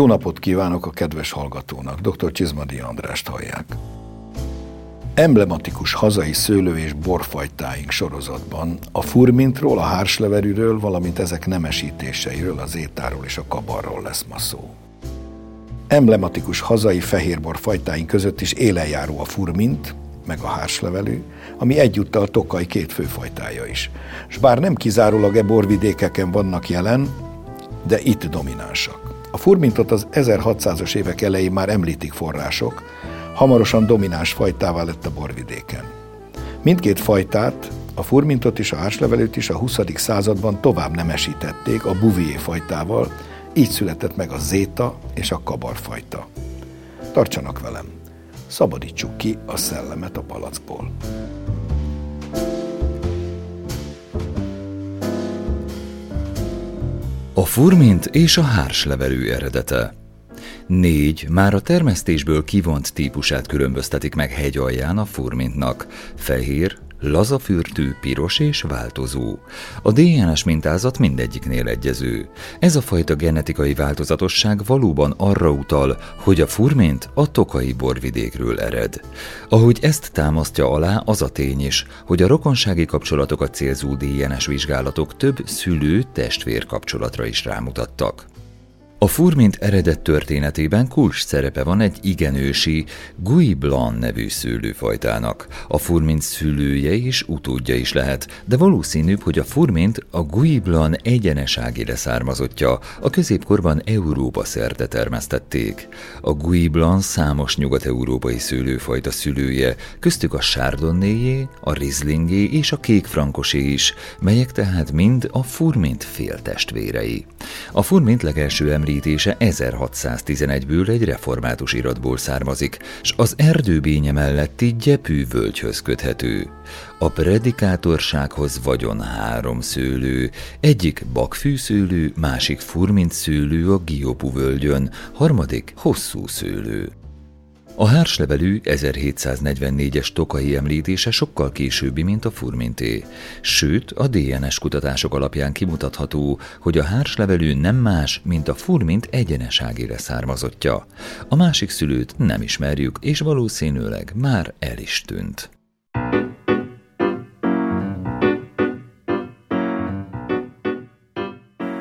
Jó napot kívánok a kedves hallgatónak, dr. Csizmadi Andrást hallják. Emblematikus hazai szőlő- és borfajtáink sorozatban a furmintról, a hársleverűről, valamint ezek nemesítéseiről, az étáról és a kabarról lesz ma szó. Emblematikus hazai fehérbor fajtáink között is élenjáró a furmint, meg a hárslevelű, ami egyúttal Tokaj két főfajtája is. S bár nem kizárólag e borvidékeken vannak jelen, de itt dominánsak. A furmintot az 1600-as évek elején már említik források, hamarosan domináns fajtává lett a borvidéken. Mindkét fajtát, a furmintot és a hárslevelőt is a 20. században tovább nemesítették a Bouvier fajtával, így született meg a zéta és a kabarfajta. Tartsanak velem! Szabadítsuk ki a szellemet a palackból. A furmint és a hárslevelű eredete. Négy már a termesztésből kivont típusát különböztetik meg hegy alján a furmintnak. Fehér, lazafürtű, piros és változó. A DNS mintázat mindegyiknél egyező. Ez a fajta genetikai változatosság valóban arra utal, hogy a furmint a tokai borvidékről ered. Ahogy ezt támasztja alá az a tény is, hogy a rokonsági kapcsolatokat célzó DNS vizsgálatok több szülő-testvér kapcsolatra is rámutattak. A furmint eredet történetében kulcs szerepe van egy igen ősi Gui Blanc nevű szőlőfajtának. A furmint szülője is utódja is lehet, de valószínűbb, hogy a furmint a Gui Blanc egyenesági leszármazottja, a középkorban Európa szerte termesztették. A Gui Blanc számos nyugat-európai szőlőfajta szülője, köztük a Chardonnayé, a Rieslingé és a kékfrankosé is, melyek tehát mind a furmint féltestvérei. A furmint legelső említés említése 1611-ből egy református iratból származik, s az erdőbénye melletti gyepű völgyhöz köthető. A predikátorsághoz vagyon három szőlő, egyik bakfűszőlő, másik furmint szőlő a Giopu völgyön, harmadik hosszú szőlő. A hárslevelű 1744-es tokai említése sokkal későbbi, mint a furminté. Sőt, a DNS kutatások alapján kimutatható, hogy a hárslevelű nem más, mint a furmint egyeneságére származottja. A másik szülőt nem ismerjük, és valószínűleg már el is tűnt.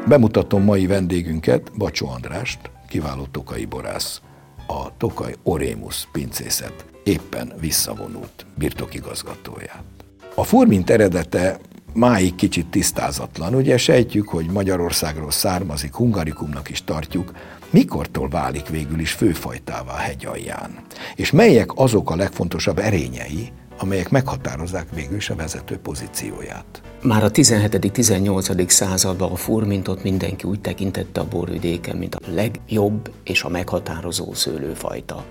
Bemutatom mai vendégünket, Bacsó Andrást, kiváló tokai borász a Tokaj Orémus pincészet éppen visszavonult birtokigazgatóját. A furmint eredete máig kicsit tisztázatlan. Ugye sejtjük, hogy Magyarországról származik, hungarikumnak is tartjuk, mikortól válik végül is főfajtává a hegy alján? És melyek azok a legfontosabb erényei, amelyek meghatározzák végül is a vezető pozícióját. Már a 17.-18. században a furmintot mindenki úgy tekintette a borvidéken, mint a legjobb és a meghatározó szőlőfajta.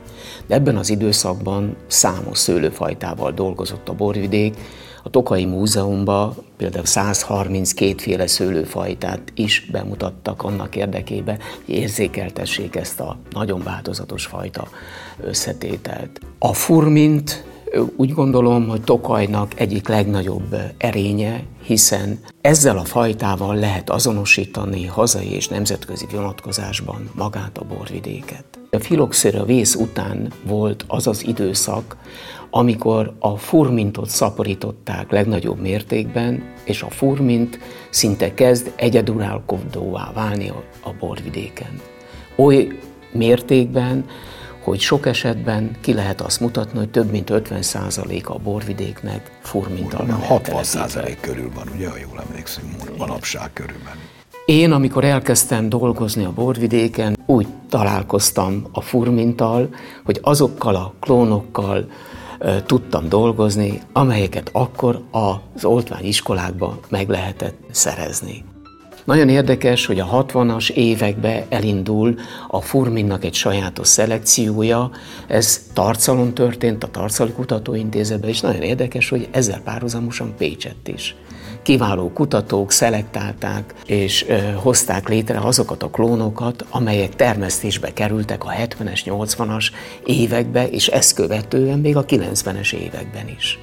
De ebben az időszakban számos szőlőfajtával dolgozott a borvidék, a Tokai Múzeumban például 132 féle szőlőfajtát is bemutattak annak érdekébe, hogy érzékeltessék ezt a nagyon változatos fajta összetételt. A furmint úgy gondolom, hogy Tokajnak egyik legnagyobb erénye, hiszen ezzel a fajtával lehet azonosítani hazai és nemzetközi vonatkozásban magát a borvidéket. A filoxéra vész után volt az az időszak, amikor a furmintot szaporították legnagyobb mértékben, és a furmint szinte kezd egyedurálkodóvá válni a borvidéken. Oly mértékben, hogy sok esetben ki lehet azt mutatni, hogy több mint 50% a borvidéknek furmintal van 60% körül van, ugye, ha jól emlékszem, manapság körülbelül. Én, amikor elkezdtem dolgozni a borvidéken, úgy találkoztam a furmintal, hogy azokkal a klónokkal e, tudtam dolgozni, amelyeket akkor az oltványiskolákban meg lehetett szerezni. Nagyon érdekes, hogy a 60-as években elindul a Furminnak egy sajátos szelekciója, ez Tarcalon történt, a Tarcali Kutatóintézetben, és nagyon érdekes, hogy ezzel párhuzamosan Pécsett is kiváló kutatók szelektálták és ö, hozták létre azokat a klónokat, amelyek termesztésbe kerültek a 70-es, 80-as évekbe, és ezt követően még a 90-es években is.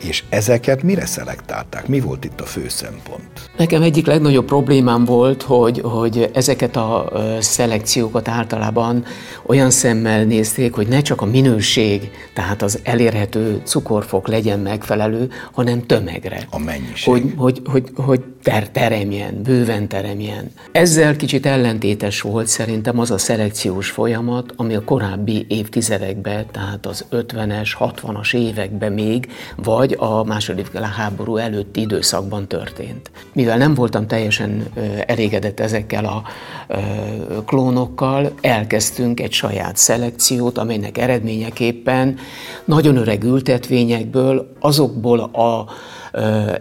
És ezeket mire szelektálták? Mi volt itt a fő szempont? Nekem egyik legnagyobb problémám volt, hogy, hogy ezeket a szelekciókat általában olyan szemmel nézték, hogy ne csak a minőség, tehát az elérhető cukorfok legyen megfelelő, hanem tömegre. A mennyiség. Hogy, hogy, hogy, hogy ter, teremjen, bőven teremjen. Ezzel kicsit ellentétes volt szerintem az a szelekciós folyamat, ami a korábbi évtizedekben, tehát az 50-es, 60-as években még, vagy a második háború előtti időszakban történt. Mivel nem voltam teljesen elégedett ezekkel a klónokkal, elkezdtünk egy saját szelekciót, amelynek eredményeképpen nagyon öreg ültetvényekből, azokból a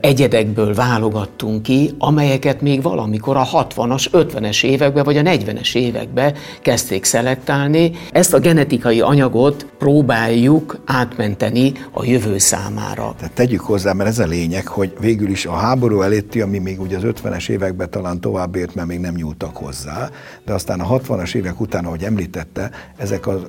egyedekből válogattunk ki, amelyeket még valamikor a 60-as, 50-es években vagy a 40-es években kezdték szelektálni. Ezt a genetikai anyagot próbáljuk átmenteni a jövő számára. Tehát tegyük hozzá, mert ez a lényeg, hogy végül is a háború előtti, ami még ugye az 50-es években talán tovább ért, mert még nem nyúltak hozzá, de aztán a 60-as évek után, ahogy említette, ezek az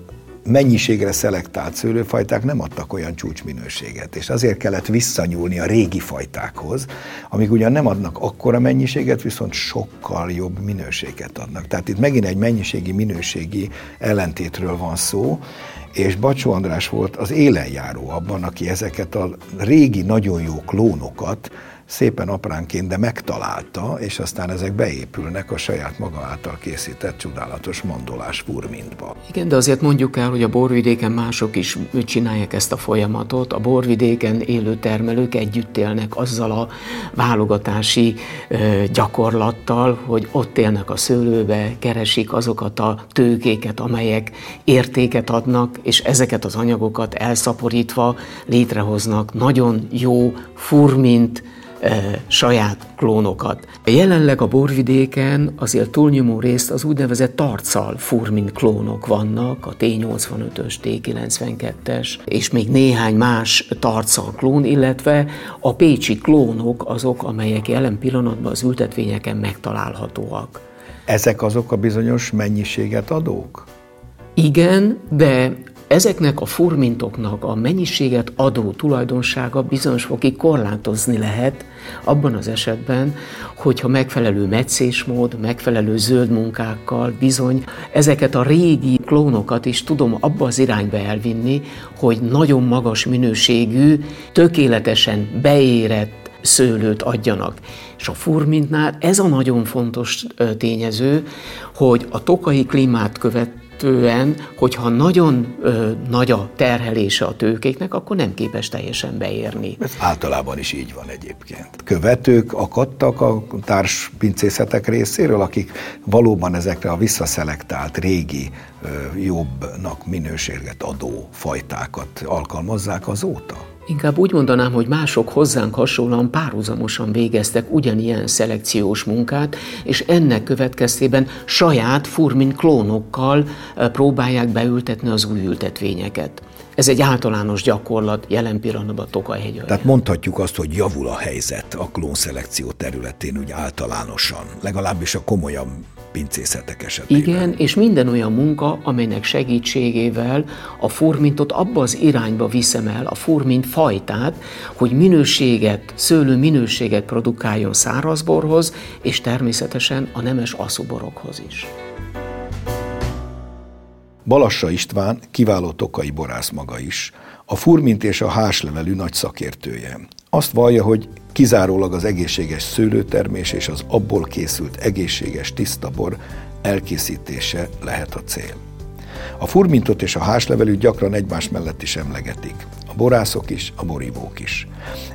mennyiségre szelektált szőlőfajták nem adtak olyan csúcsminőséget, és azért kellett visszanyúlni a régi fajtákhoz, amik ugyan nem adnak akkora mennyiséget, viszont sokkal jobb minőséget adnak. Tehát itt megint egy mennyiségi-minőségi ellentétről van szó, és Bacsó András volt az élenjáró abban, aki ezeket a régi nagyon jó klónokat szépen apránként, de megtalálta, és aztán ezek beépülnek a saját maga által készített csodálatos mandolás furmintba. Igen, de azért mondjuk el, hogy a borvidéken mások is csinálják ezt a folyamatot. A borvidéken élő termelők együtt élnek azzal a válogatási gyakorlattal, hogy ott élnek a szőlőbe, keresik azokat a tőkéket, amelyek értéket adnak, és ezeket az anyagokat elszaporítva létrehoznak nagyon jó furmint, saját klónokat. Jelenleg a borvidéken azért túlnyomó részt az úgynevezett tarcal furmin klónok vannak, a T85-ös, T92-es, és még néhány más tarcal klón, illetve a pécsi klónok azok, amelyek jelen pillanatban az ültetvényeken megtalálhatóak. Ezek azok a bizonyos mennyiséget adók? Igen, de Ezeknek a furmintoknak a mennyiséget adó tulajdonsága bizonyos fokig korlátozni lehet abban az esetben, hogyha megfelelő meccésmód, megfelelő zöld munkákkal bizony ezeket a régi klónokat is tudom abba az irányba elvinni, hogy nagyon magas minőségű, tökéletesen beérett szőlőt adjanak. És a furmintnál ez a nagyon fontos tényező, hogy a tokai klímát követ illetően, hogyha nagyon ö, nagy a terhelése a tőkéknek, akkor nem képes teljesen beérni. Ez általában is így van egyébként. Követők akadtak a társpincészetek részéről, akik valóban ezekre a visszaszelektált régi, jobbnak minőséget adó fajtákat alkalmazzák azóta? Inkább úgy mondanám, hogy mások hozzánk hasonlóan párhuzamosan végeztek ugyanilyen szelekciós munkát, és ennek következtében saját furmin klónokkal eh, próbálják beültetni az új ültetvényeket. Ez egy általános gyakorlat jelen pillanatban Tokaj Tehát mondhatjuk azt, hogy javul a helyzet a klónszelekció területén úgy általánosan, legalábbis a komolyabb pincészetek esetében. Igen, és minden olyan munka, amelynek segítségével a furmintot abba az irányba viszem el, a furmint fajtát, hogy minőséget, szőlő minőséget produkáljon szárazborhoz, és természetesen a nemes aszuborokhoz is. Balassa István kiváló tokai borász maga is, a furmint és a háslevelű nagy szakértője. Azt vallja, hogy kizárólag az egészséges szőlőtermés és az abból készült egészséges tiszta bor elkészítése lehet a cél. A furmintot és a háslevelűt gyakran egymás mellett is emlegetik. A borászok is, a borívók is.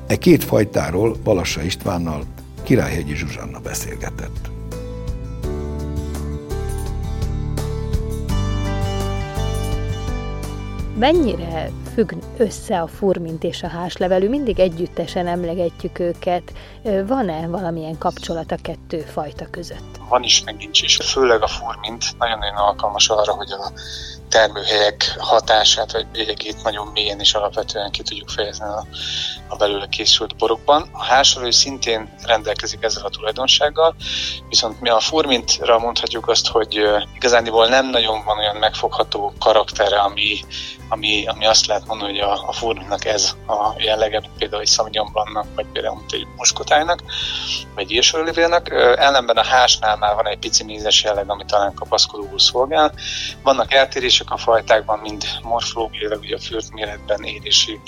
E két fajtáról Balassa Istvánnal Királyhegyi Zsuzsanna beszélgetett. Mennyire függ össze a furmint és a háslevelű? Mindig együttesen emlegetjük őket. Van-e valamilyen kapcsolat a kettő fajta között? Van is, meg nincs is. Főleg a furmint nagyon-nagyon alkalmas arra, hogy a termőhelyek hatását vagy bélyegét nagyon mélyen és alapvetően ki tudjuk fejezni a, a belőle készült borokban. A hásolő szintén rendelkezik ezzel a tulajdonsággal, viszont mi a furmintra mondhatjuk azt, hogy igazániból nem nagyon van olyan megfogható karaktere, ami, ami, ami azt lehet lehet mondani, hogy a, a furminak ez a jellege, például egy szamigyombannak, vagy például egy muskotájnak, vagy írsorolivélnek. Ellenben a hásnál már van egy pici mézes jelleg, ami talán kapaszkodóul szolgál. Vannak eltérések a fajtákban, mind morfológiailag, ugye a fürt méretben, érési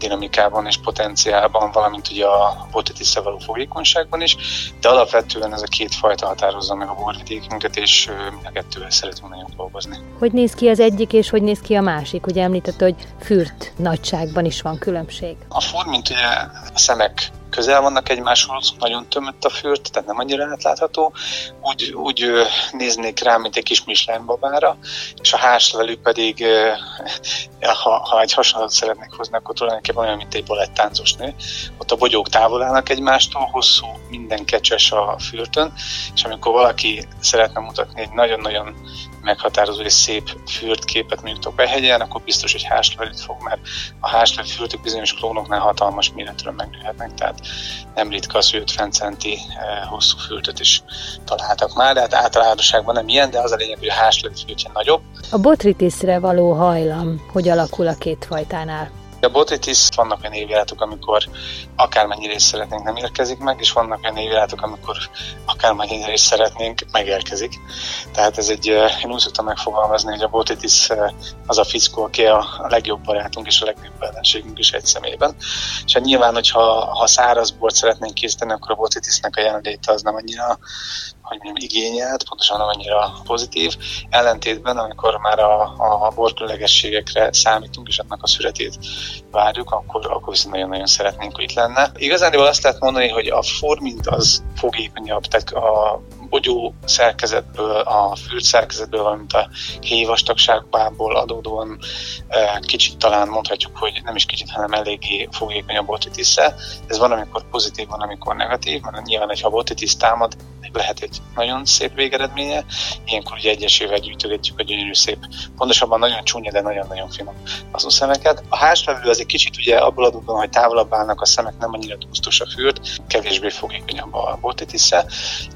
dinamikában és potenciálban, valamint ugye a botetisze való fogékonyságban is, de alapvetően ez a két fajta határozza meg a borvidékünket, és mind a kettővel szeretünk nagyon dolgozni. Hogy néz ki az egyik, és hogy néz ki a másik? Ugye említett, hogy fürt nagyságban is van különbség. A mint ugye a szemek közel vannak egymáshoz, nagyon tömött a fürt, tehát nem annyira átlátható. Úgy, úgy néznék rá, mint egy kis Michelin babára, és a házlevelű pedig, ha, ha egy hasonlót szeretnék hozni, akkor tulajdonképpen olyan, mint egy balettáncos nő. Ott a bogyók távol állnak egymástól, hosszú, minden kecses a fürtön, és amikor valaki szeretne mutatni egy nagyon-nagyon meghatározó és szép fürtképet mondjuk Tokaj-hegyen, akkor biztos, hogy háslevelűt fog, mert a háslevelű fürtök bizonyos klónoknál hatalmas méretről megnőhetnek, tehát nem ritka az, hogy 50 centi eh, hosszú fürtöt is találtak már, de hát általánosságban nem ilyen, de az a lényeg, hogy a háslevelű fürtje nagyobb. A botritisre való hajlam hogy alakul a két fajtánál? A botitis vannak olyan évjáratok, amikor akármennyire is szeretnénk, nem érkezik meg, és vannak olyan évjáratok, amikor akármennyire is szeretnénk, megérkezik. Tehát ez egy, én úgy szoktam megfogalmazni, hogy a botitis eh, az a fickó, aki a legjobb barátunk és a legnagyobb ellenségünk is egy szemében. És hát nyilván, hogyha ha száraz bort szeretnénk készíteni, akkor a botitisnek a jelenléte az nem annyira hogy mondjam, igényelt, pontosan nem annyira pozitív, ellentétben, amikor már a, a borkülönlegességekre számítunk, és annak a születét várjuk, akkor, akkor viszont nagyon-nagyon szeretnénk, hogy itt lenne. Igazán azt lehet mondani, hogy a formint az fogékonyabb, tehát a bogyó szerkezetből, a fürt szerkezetből, valamint a hévastagságból adódóan e, kicsit talán mondhatjuk, hogy nem is kicsit, hanem eléggé fogékony a botitisze. Ez van, amikor pozitív, van, amikor negatív, mert nyilván ha botitis támad, lehet egy nagyon szép végeredménye. Ilyenkor ugye egyesével gyűjtögetjük a gyönyörű szép, pontosabban nagyon csúnya, de nagyon-nagyon finom azon szemeket. A háslevő az egy kicsit ugye abból adódóan, hogy távolabb állnak a szemek, nem annyira tusztos a fürt, kevésbé fogékonyabb a botitisze.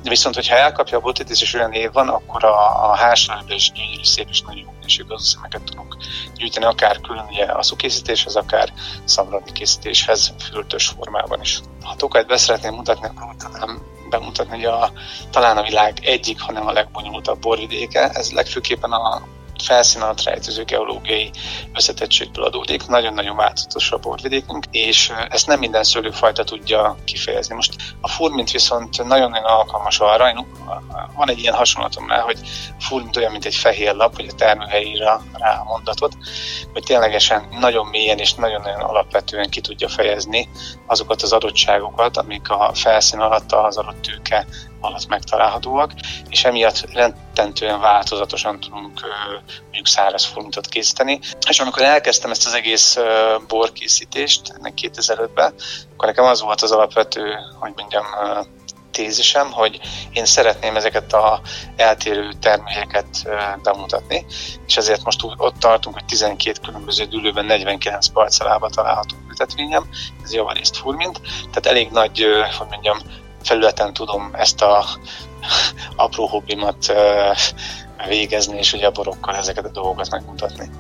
Viszont, hogyha elkapja a botitis és olyan év van, akkor a, a háslevő is gyönyörű szép és nagyon minőségű azon szemeket tudunk gyűjteni, akár külön ugye készítéshez, akár szamradi készítéshez, fürtös formában is. Ha tokájt beszeretném mutatni, akkor tudnám bemutatni, hogy a, talán a világ egyik, hanem a legbonyolultabb borvidéke. Ez legfőképpen a felszín alatt rejtőző geológiai összetettségből adódik. Nagyon-nagyon változatos a borvidékünk, és ezt nem minden szőlőfajta tudja kifejezni. Most a furmint viszont nagyon-nagyon alkalmas arra, én, van egy ilyen hasonlatom rá, hogy a furmint olyan, mint egy fehér lap, hogy a termőhelyére rá a mondatot, hogy ténylegesen nagyon mélyen és nagyon-nagyon alapvetően ki tudja fejezni azokat az adottságokat, amik a felszín alatt az adott tőke alatt megtalálhatóak, és emiatt rendtentően változatosan tudunk mondjuk száraz formintot készíteni. És amikor elkezdtem ezt az egész borkészítést, 2005-ben, akkor nekem az volt az alapvető, hogy mondjam, tézisem, hogy én szeretném ezeket a eltérő termékeket bemutatni, és ezért most ott tartunk, hogy 12 különböző dűlőben 49 parcellába található ültetvényem, ez javarészt furmint, tehát elég nagy, hogy mondjam, felületen tudom ezt a apró hobbimat végezni, és ugye a borokkal ezeket a dolgokat megmutatni.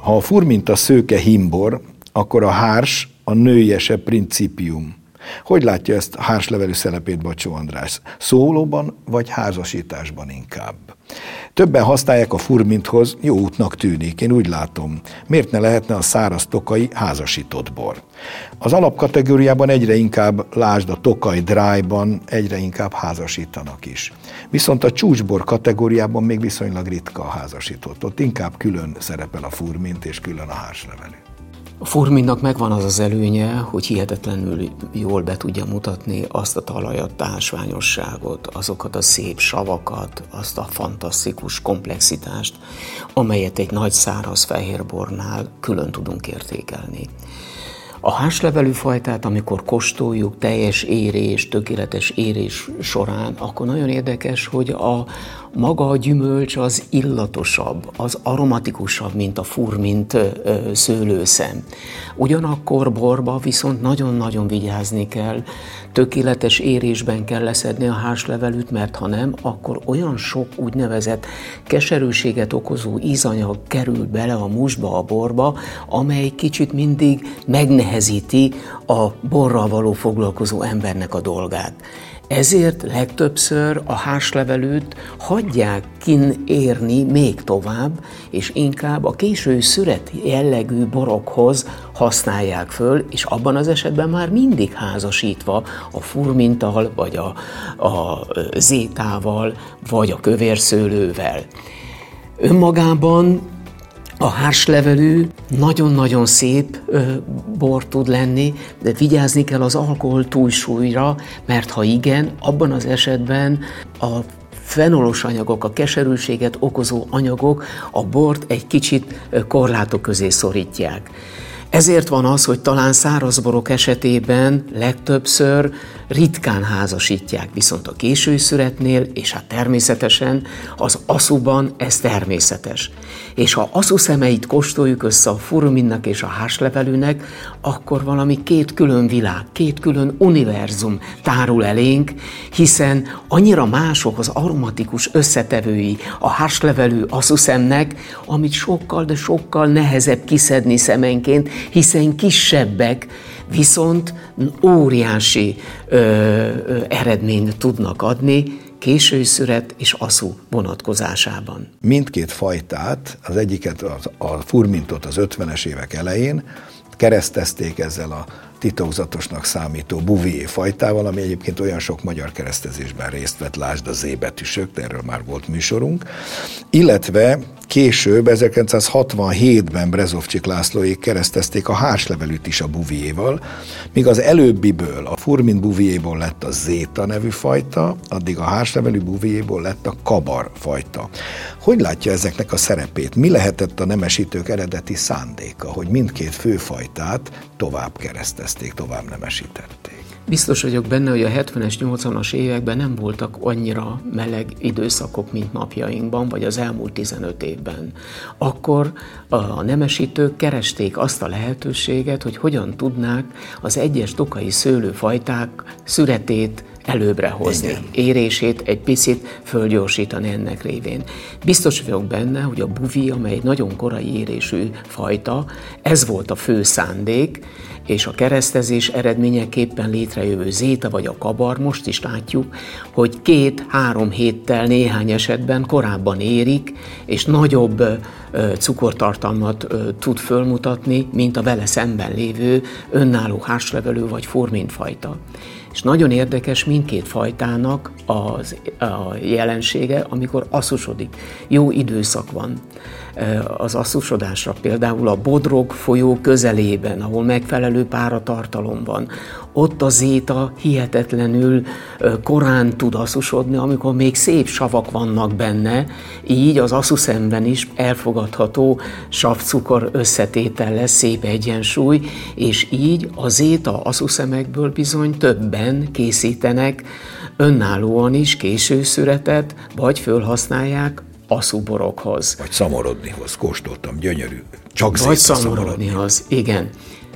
Ha a furminta szőke himbor, akkor a hárs a nőiesebb principium. Hogy látja ezt hárslevelű szelepét Bacsó András? Szólóban vagy házasításban inkább? Többen használják a furminthoz, jó útnak tűnik, én úgy látom. Miért ne lehetne a száraz tokai házasított bor? Az alapkategóriában egyre inkább, lásd a tokaj drájban, egyre inkább házasítanak is. Viszont a csúcsbor kategóriában még viszonylag ritka a házasított. Ott inkább külön szerepel a furmint és külön a hárslevelű. A furminnak megvan az az előnye, hogy hihetetlenül jól be tudja mutatni azt a talajat, társványosságot, azokat a szép savakat, azt a fantasztikus komplexitást, amelyet egy nagy száraz fehérbornál külön tudunk értékelni. A háslevelű fajtát, amikor kóstoljuk teljes érés, tökéletes érés során, akkor nagyon érdekes, hogy a maga a gyümölcs az illatosabb, az aromatikusabb, mint a fur, mint szőlőszem. Ugyanakkor borba viszont nagyon-nagyon vigyázni kell, tökéletes érésben kell leszedni a hárslevelűt, mert ha nem, akkor olyan sok úgynevezett keserűséget okozó ízanyag kerül bele a musba, a borba, amely kicsit mindig megnehezíti a borral való foglalkozó embernek a dolgát. Ezért legtöbbször a hárslevelőt hagyják kin érni még tovább, és inkább a késői szüret jellegű borokhoz használják föl, és abban az esetben már mindig házasítva a furmintal, vagy a, a zétával, vagy a kövérszőlővel. Önmagában a hárslevelű nagyon-nagyon szép ö, bor tud lenni, de vigyázni kell az alkohol túlsúlyra, mert ha igen, abban az esetben a fenolos anyagok, a keserűséget okozó anyagok a bort egy kicsit korlátok közé szorítják. Ezért van az, hogy talán szárazborok esetében legtöbbször ritkán házasítják, viszont a késői szüretnél, és hát természetesen az aszuban ez természetes. És ha aszu szemeit kóstoljuk össze a furuminnak és a háslevelűnek, akkor valami két külön világ, két külön univerzum tárul elénk, hiszen annyira mások az aromatikus összetevői a háslevelű szemnek, amit sokkal, de sokkal nehezebb kiszedni szemenként, hiszen kisebbek, viszont óriási ö, ö, eredményt tudnak adni késői szüret és aszú vonatkozásában. Mindkét fajtát, az egyiket a, a furmintot az 50-es évek elején keresztezték ezzel a titokzatosnak számító Bouvier fajtával, ami egyébként olyan sok magyar keresztezésben részt vett, lásd a zébetűsök, de erről már volt műsorunk, illetve Később, 1967-ben Brezovcsik Lászlóék keresztezték a hárslevelűt is a buvierval, míg az előbbiből, a Furmin buvierból lett a Zéta nevű fajta, addig a hárslevelű buvierból lett a Kabar fajta. Hogy látja ezeknek a szerepét? Mi lehetett a nemesítők eredeti szándéka, hogy mindkét főfajtát tovább keresztezték, tovább nemesítették? Biztos vagyok benne, hogy a 70-es, 80-as években nem voltak annyira meleg időszakok, mint napjainkban, vagy az elmúlt 15 évben. Akkor a nemesítők keresték azt a lehetőséget, hogy hogyan tudnák az egyes tokai szőlőfajták szüretét előbbre hozni, Igen. érését egy picit fölgyorsítani ennek révén. Biztos vagyok benne, hogy a buvi, amely egy nagyon korai érésű fajta, ez volt a fő szándék, és a keresztezés eredményeképpen létrejövő zéta vagy a kabar, most is látjuk, hogy két-három héttel néhány esetben korábban érik, és nagyobb cukortartalmat tud fölmutatni, mint a vele szemben lévő önálló hárslevelő vagy formintfajta. És nagyon érdekes mindkét fajtának az, a jelensége, amikor asszusodik. Jó időszak van az asszusodásra, például a Bodrog folyó közelében, ahol megfelelő páratartalom van. Ott a zéta hihetetlenül korán tud asszusodni, amikor még szép savak vannak benne, így az asszuszemben is elfogadható savcukor összetétel lesz, szép egyensúly, és így a zéta asszuszemekből bizony többen készítenek önállóan is későszüretet, vagy fölhasználják aszuborokhoz. Vagy szamorodnihoz, kóstoltam, gyönyörű. Csak Vagy szamorodnihoz, igen.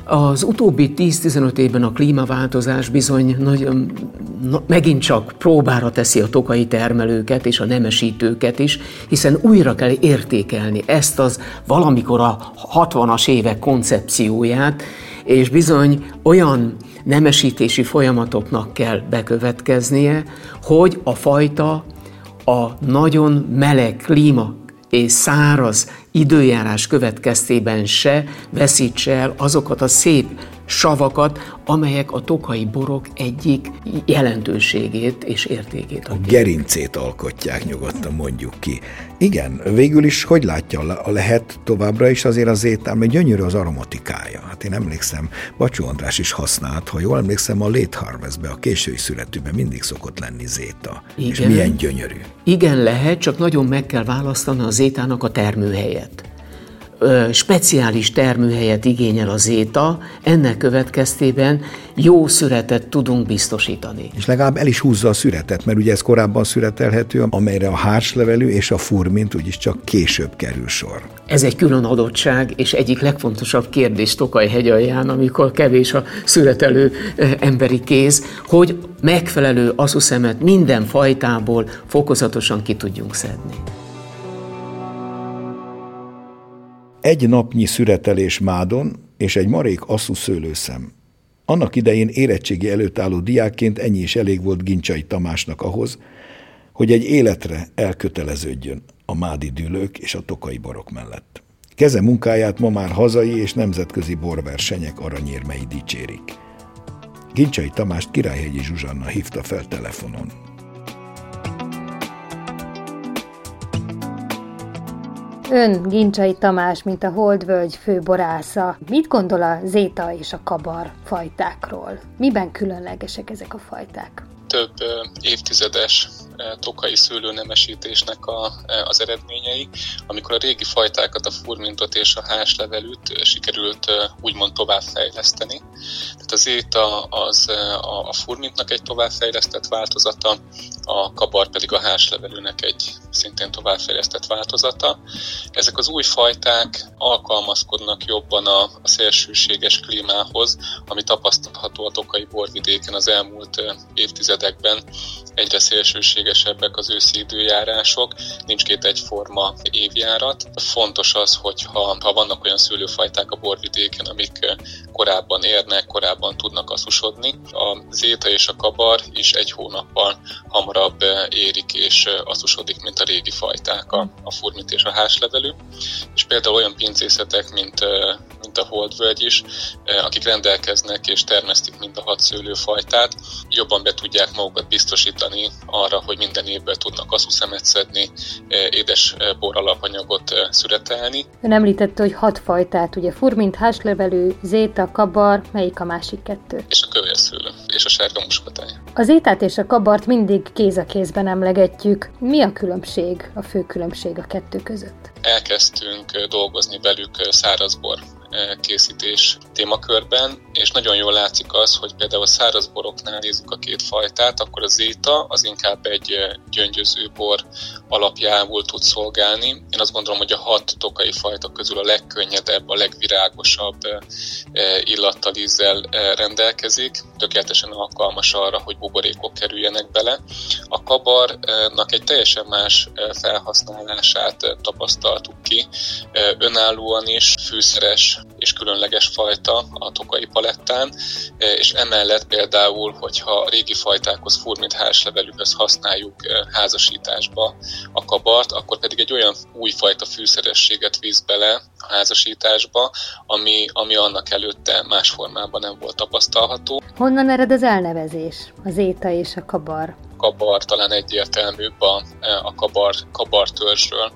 Az utóbbi 10-15 évben a klímaváltozás bizony nagyon, na, megint csak próbára teszi a tokai termelőket és a nemesítőket is, hiszen újra kell értékelni ezt az valamikor a 60-as évek koncepcióját, és bizony olyan nemesítési folyamatoknak kell bekövetkeznie, hogy a fajta a nagyon meleg klíma és száraz időjárás következtében se veszítse el azokat a szép savakat, amelyek a tokai borok egyik jelentőségét és értékét adják. A gerincét alkotják, nyugodtan mondjuk ki. Igen, végül is hogy látja, lehet továbbra is azért az étel, mert gyönyörű az aromatikája. Hát én emlékszem, Bacsó András is használt, ha jól emlékszem, a Late Harvestbe, a késői születőben mindig szokott lenni zéta. Igen. És milyen gyönyörű. Igen, lehet, csak nagyon meg kell választani a zétának a termőhelyet speciális termőhelyet igényel a zéta, ennek következtében jó szüretet tudunk biztosítani. És legalább el is húzza a szüretet, mert ugye ez korábban szüretelhető, amelyre a hárslevelű és a furmint úgyis csak később kerül sor. Ez egy külön adottság, és egyik legfontosabb kérdés Tokaj hegyalján, amikor kevés a születelő emberi kéz, hogy megfelelő aszuszemet minden fajtából fokozatosan ki tudjunk szedni. Egy napnyi szüretelés mádon és egy marék asszú szőlőszem. Annak idején érettségi előtt álló diákként ennyi is elég volt Gincsai Tamásnak ahhoz, hogy egy életre elköteleződjön a mádi dűlők és a tokai borok mellett. Keze munkáját ma már hazai és nemzetközi borversenyek aranyérmei dicsérik. Gincsai Tamást Királyhegyi Zsuzsanna hívta fel telefonon. Ön, Gincsai Tamás, mint a Holdvölgy főborásza, mit gondol a zéta és a kabar fajtákról? Miben különlegesek ezek a fajták? Több évtizedes tokai szőlőnemesítésnek a, az eredményei, amikor a régi fajtákat, a furmintot és a háslevelűt sikerült úgymond továbbfejleszteni. Tehát az éta az a, a furmintnak egy továbbfejlesztett változata, a kabar pedig a háslevelűnek egy szintén továbbfejlesztett változata. Ezek az új fajták alkalmazkodnak jobban a, a szélsőséges klímához, ami tapasztalható a tokai borvidéken az elmúlt évtizedekben. Egyre szélsőségesebbek az őszi időjárások, nincs két egyforma évjárat. Fontos az, hogy ha, vannak olyan szőlőfajták a borvidéken, amik korábban érnek, korábban tudnak aszusodni, a zéta és a kabar is egy hónappal hamarabb érik és aszusodik, mint a régi fajták, a, a furmit és a háslevelű. És például olyan pincészetek, mint, mint a holdvölgy is, akik rendelkeznek és termesztik mind a hat szőlőfajtát, jobban be tudják magukat biztosítani arra, hogy minden évben tudnak aszuszemet szedni, édes bor alapanyagot szüretelni. Ön említette, hogy hat fajtát, ugye furmint, háslevelű, zéta, kabar, melyik a másik kettő? És a kövérszőlő, és a sárga muskatály. Az étát és a kabart mindig kéz a kézben emlegetjük. Mi a különbség, a fő különbség a kettő között? Elkezdtünk dolgozni velük szárazbor készítés témakörben, és nagyon jól látszik az, hogy például a szárazboroknál nézzük a két fajtát, akkor az éta az inkább egy gyöngyöző bor alapjául tud szolgálni. Én azt gondolom, hogy a hat tokai fajta közül a legkönnyedebb, a legvirágosabb illattal, ízzel rendelkezik, tökéletesen alkalmas arra, hogy buborékok kerüljenek bele. A kabarnak egy teljesen más felhasználását tapasztaltuk ki, önállóan is fűszeres és különleges fajta a tokai palettán, és emellett például, hogyha a régi fajtákhoz furmint házlevelükhöz használjuk házasításba a kabart, akkor pedig egy olyan újfajta fűszerességet víz bele a házasításba, ami, ami annak előtte más formában nem volt tapasztalható. Honnan ered az elnevezés, az éta és a kabar? Kabar talán egyértelműbb a, a kabar, kabar törzsről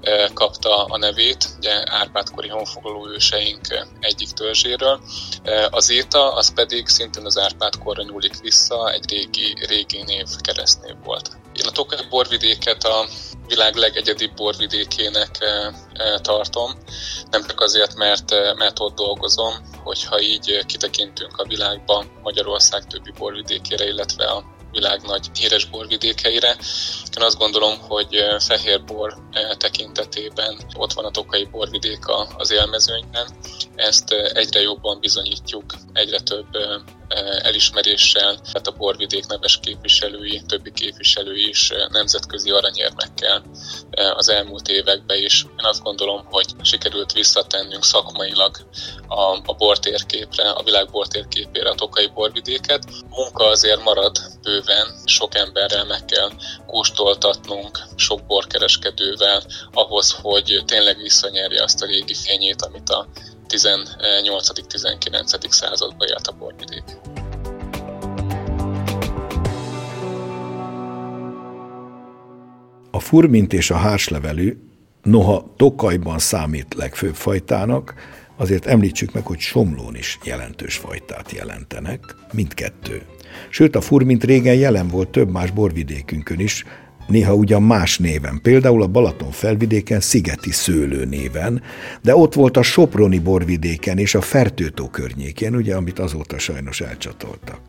e, kapta a nevét, ugye Árpádkori honfoglaló őseink egyik törzséről. E, az éta, az pedig szintén az Árpádkorra nyúlik vissza, egy régi, régi név, keresztnév volt. Én a Tokaj borvidéket a világ legegyedibb borvidékének e, tartom, nem csak azért, mert, mert ott dolgozom, hogyha így kitekintünk a világban Magyarország többi borvidékére, illetve a világ nagy híres borvidékeire. Én azt gondolom, hogy fehér bor tekintetében ott van a tokai borvidék az élmezőnyben. Ezt egyre jobban bizonyítjuk, egyre több elismeréssel, tehát a borvidék neves képviselői, többi képviselő is nemzetközi aranyérmekkel az elmúlt években is. Én azt gondolom, hogy sikerült visszatennünk szakmailag a, a bortérképre, a világ bortérképére a tokai borvidéket. Munka azért marad bőven, sok emberrel meg kell kóstoltatnunk, sok borkereskedővel, ahhoz, hogy tényleg visszanyerje azt a régi fényét, amit a 18.-19. században élt a borvidék. A furmint és a hárslevelű, noha Tokajban számít legfőbb fajtának, azért említsük meg, hogy Somlón is jelentős fajtát jelentenek, mindkettő. Sőt, a furmint régen jelen volt több más borvidékünkön is, néha ugyan más néven, például a Balaton felvidéken Szigeti Szőlő néven, de ott volt a Soproni borvidéken és a Fertőtó környékén, ugye, amit azóta sajnos elcsatoltak.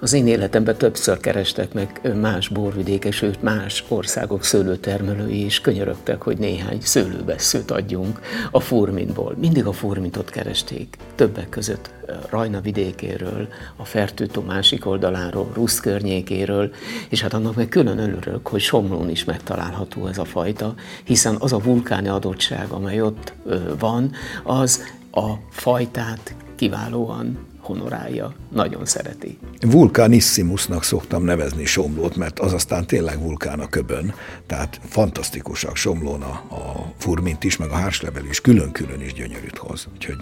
Az én életemben többször kerestek meg más borvidékek, sőt más országok szőlőtermelői is könyörögtek, hogy néhány szőlővesszőt adjunk a furmintból. Mindig a furmintot keresték, többek között Rajna vidékéről, a Fertőtó másik oldaláról, Rusz környékéről, és hát annak meg külön örülök, hogy Somlón is megtalálható ez a fajta, hiszen az a vulkáni adottság, amely ott van, az a fajtát kiválóan honorálja, nagyon szereti. Vulkanissimusnak szoktam nevezni Somlót, mert az aztán tényleg vulkán a köbön, tehát fantasztikusak Somlón a, a furmint is, meg a hárslevel is, külön-külön is gyönyörűt hoz, úgyhogy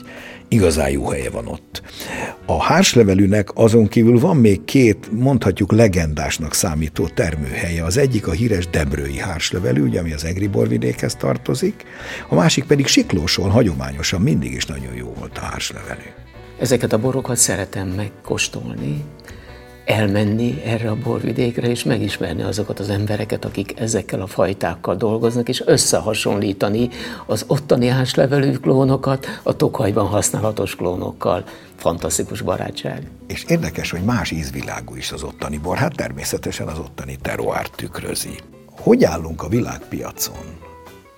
igazán jó helye van ott. A hárslevelűnek azon kívül van még két, mondhatjuk legendásnak számító termőhelye. Az egyik a híres Debrői hárslevelű, ugye, ami az Egri borvidékhez tartozik, a másik pedig Siklóson hagyományosan mindig is nagyon jó volt a hárslevelű. Ezeket a borokat szeretem megkóstolni, elmenni erre a borvidékre, és megismerni azokat az embereket, akik ezekkel a fajtákkal dolgoznak, és összehasonlítani az ottani áslevelű klónokat a Tokajban használatos klónokkal. Fantasztikus barátság. És érdekes, hogy más ízvilágú is az ottani bor, hát természetesen az ottani teroár tükrözi. Hogy állunk a világpiacon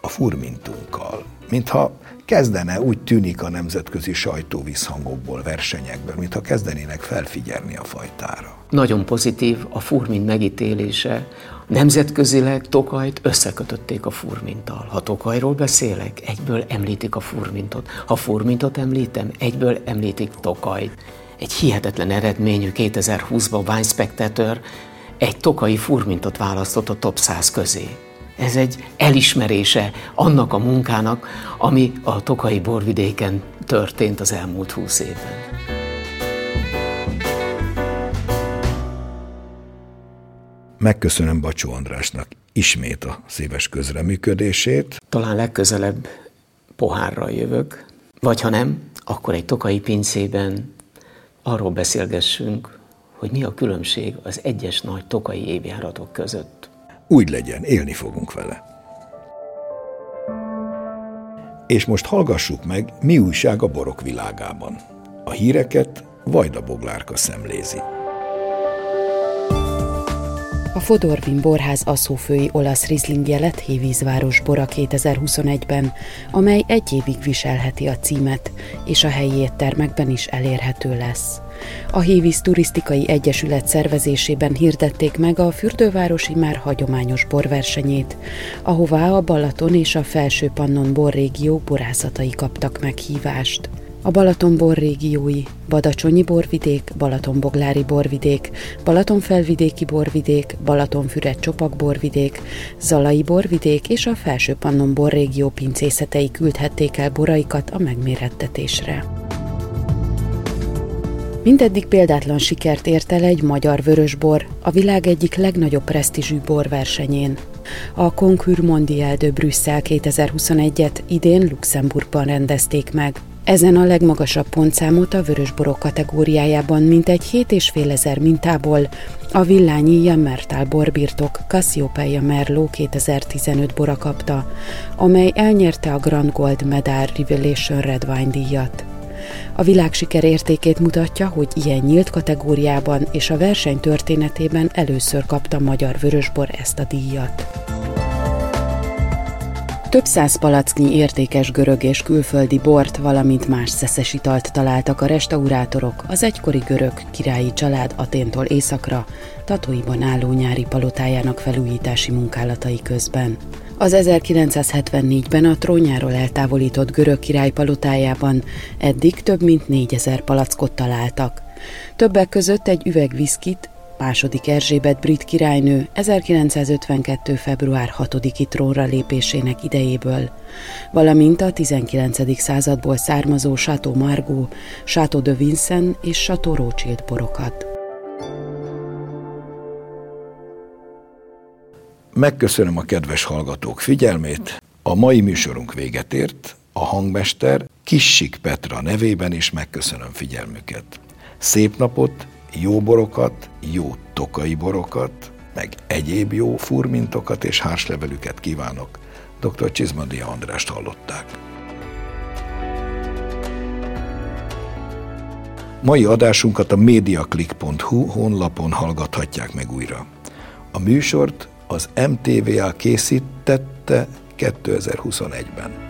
a furmintunkkal? Mintha kezdene, úgy tűnik a nemzetközi sajtó visszhangokból, versenyekből, mintha kezdenének felfigyelni a fajtára. Nagyon pozitív a furmin megítélése. Nemzetközileg Tokajt összekötötték a furminttal. Ha Tokajról beszélek, egyből említik a furmintot. Ha furmintot említem, egyből említik Tokajt. Egy hihetetlen eredményű 2020-ban Wine Spectator egy tokai furmintot választott a top 100 közé. Ez egy elismerése annak a munkának, ami a tokai borvidéken történt az elmúlt húsz évben. Megköszönöm Bacsó Andrásnak ismét a szíves közreműködését. Talán legközelebb pohárral jövök, vagy ha nem, akkor egy tokai pincében arról beszélgessünk, hogy mi a különbség az egyes nagy tokai évjáratok között. Úgy legyen, élni fogunk vele. És most hallgassuk meg, mi újság a borok világában. A híreket Vajda Boglárka szemlézi. A Fodorvin Borház asszófői olasz rizlingje lett Hévízváros bora 2021-ben, amely egy évig viselheti a címet, és a helyi éttermekben is elérhető lesz. A Hévíz Turisztikai Egyesület szervezésében hirdették meg a fürdővárosi már hagyományos borversenyét, ahová a Balaton és a Felső Pannon borrégió borászatai kaptak meghívást a Balaton borrégiói, Badacsonyi borvidék, Balatonboglári borvidék, Balatonfelvidéki borvidék, Balatonfüred csopak borvidék, Zalai borvidék és a Felső-Pannon borrégió pincészetei küldhették el boraikat a megmérettetésre. Mindeddig példátlan sikert ért el egy magyar vörösbor a világ egyik legnagyobb presztízsű borversenyén. A Concours Mondial de Brüsszel 2021-et idén Luxemburgban rendezték meg. Ezen a legmagasabb pontszámot a vörösborok kategóriájában mintegy 7,5 ezer mintából a Villányi Jammertal borbirtok Cassiopeia Merlot 2015 bora kapta, amely elnyerte a Grand Gold Medal Revelation Red Wine díjat. A világsiker értékét mutatja, hogy ilyen nyílt kategóriában és a verseny történetében először kapta magyar vörösbor ezt a díjat. Több száz palacknyi értékes görög és külföldi bort, valamint más szeszes italt találtak a restaurátorok az egykori görög királyi család Aténtól északra, Tatóiban álló nyári palotájának felújítási munkálatai közben. Az 1974-ben a trónjáról eltávolított görög király palotájában eddig több mint 4000 palackot találtak. Többek között egy üveg viszkit, második Erzsébet brit királynő 1952. február 6-i trónra lépésének idejéből, valamint a 19. századból származó Chateau Margaux, Chateau de Vincennes és Chateau Rothschild borokat. Megköszönöm a kedves hallgatók figyelmét. A mai műsorunk véget ért. A hangmester Kissik Petra nevében is megköszönöm figyelmüket. Szép napot, jó borokat, jó tokai borokat, meg egyéb jó furmintokat és hárslevelüket kívánok. Dr. Csizmadia Andrást hallották. Mai adásunkat a mediaclick.hu honlapon hallgathatják meg újra. A műsort az MTVA készítette 2021-ben.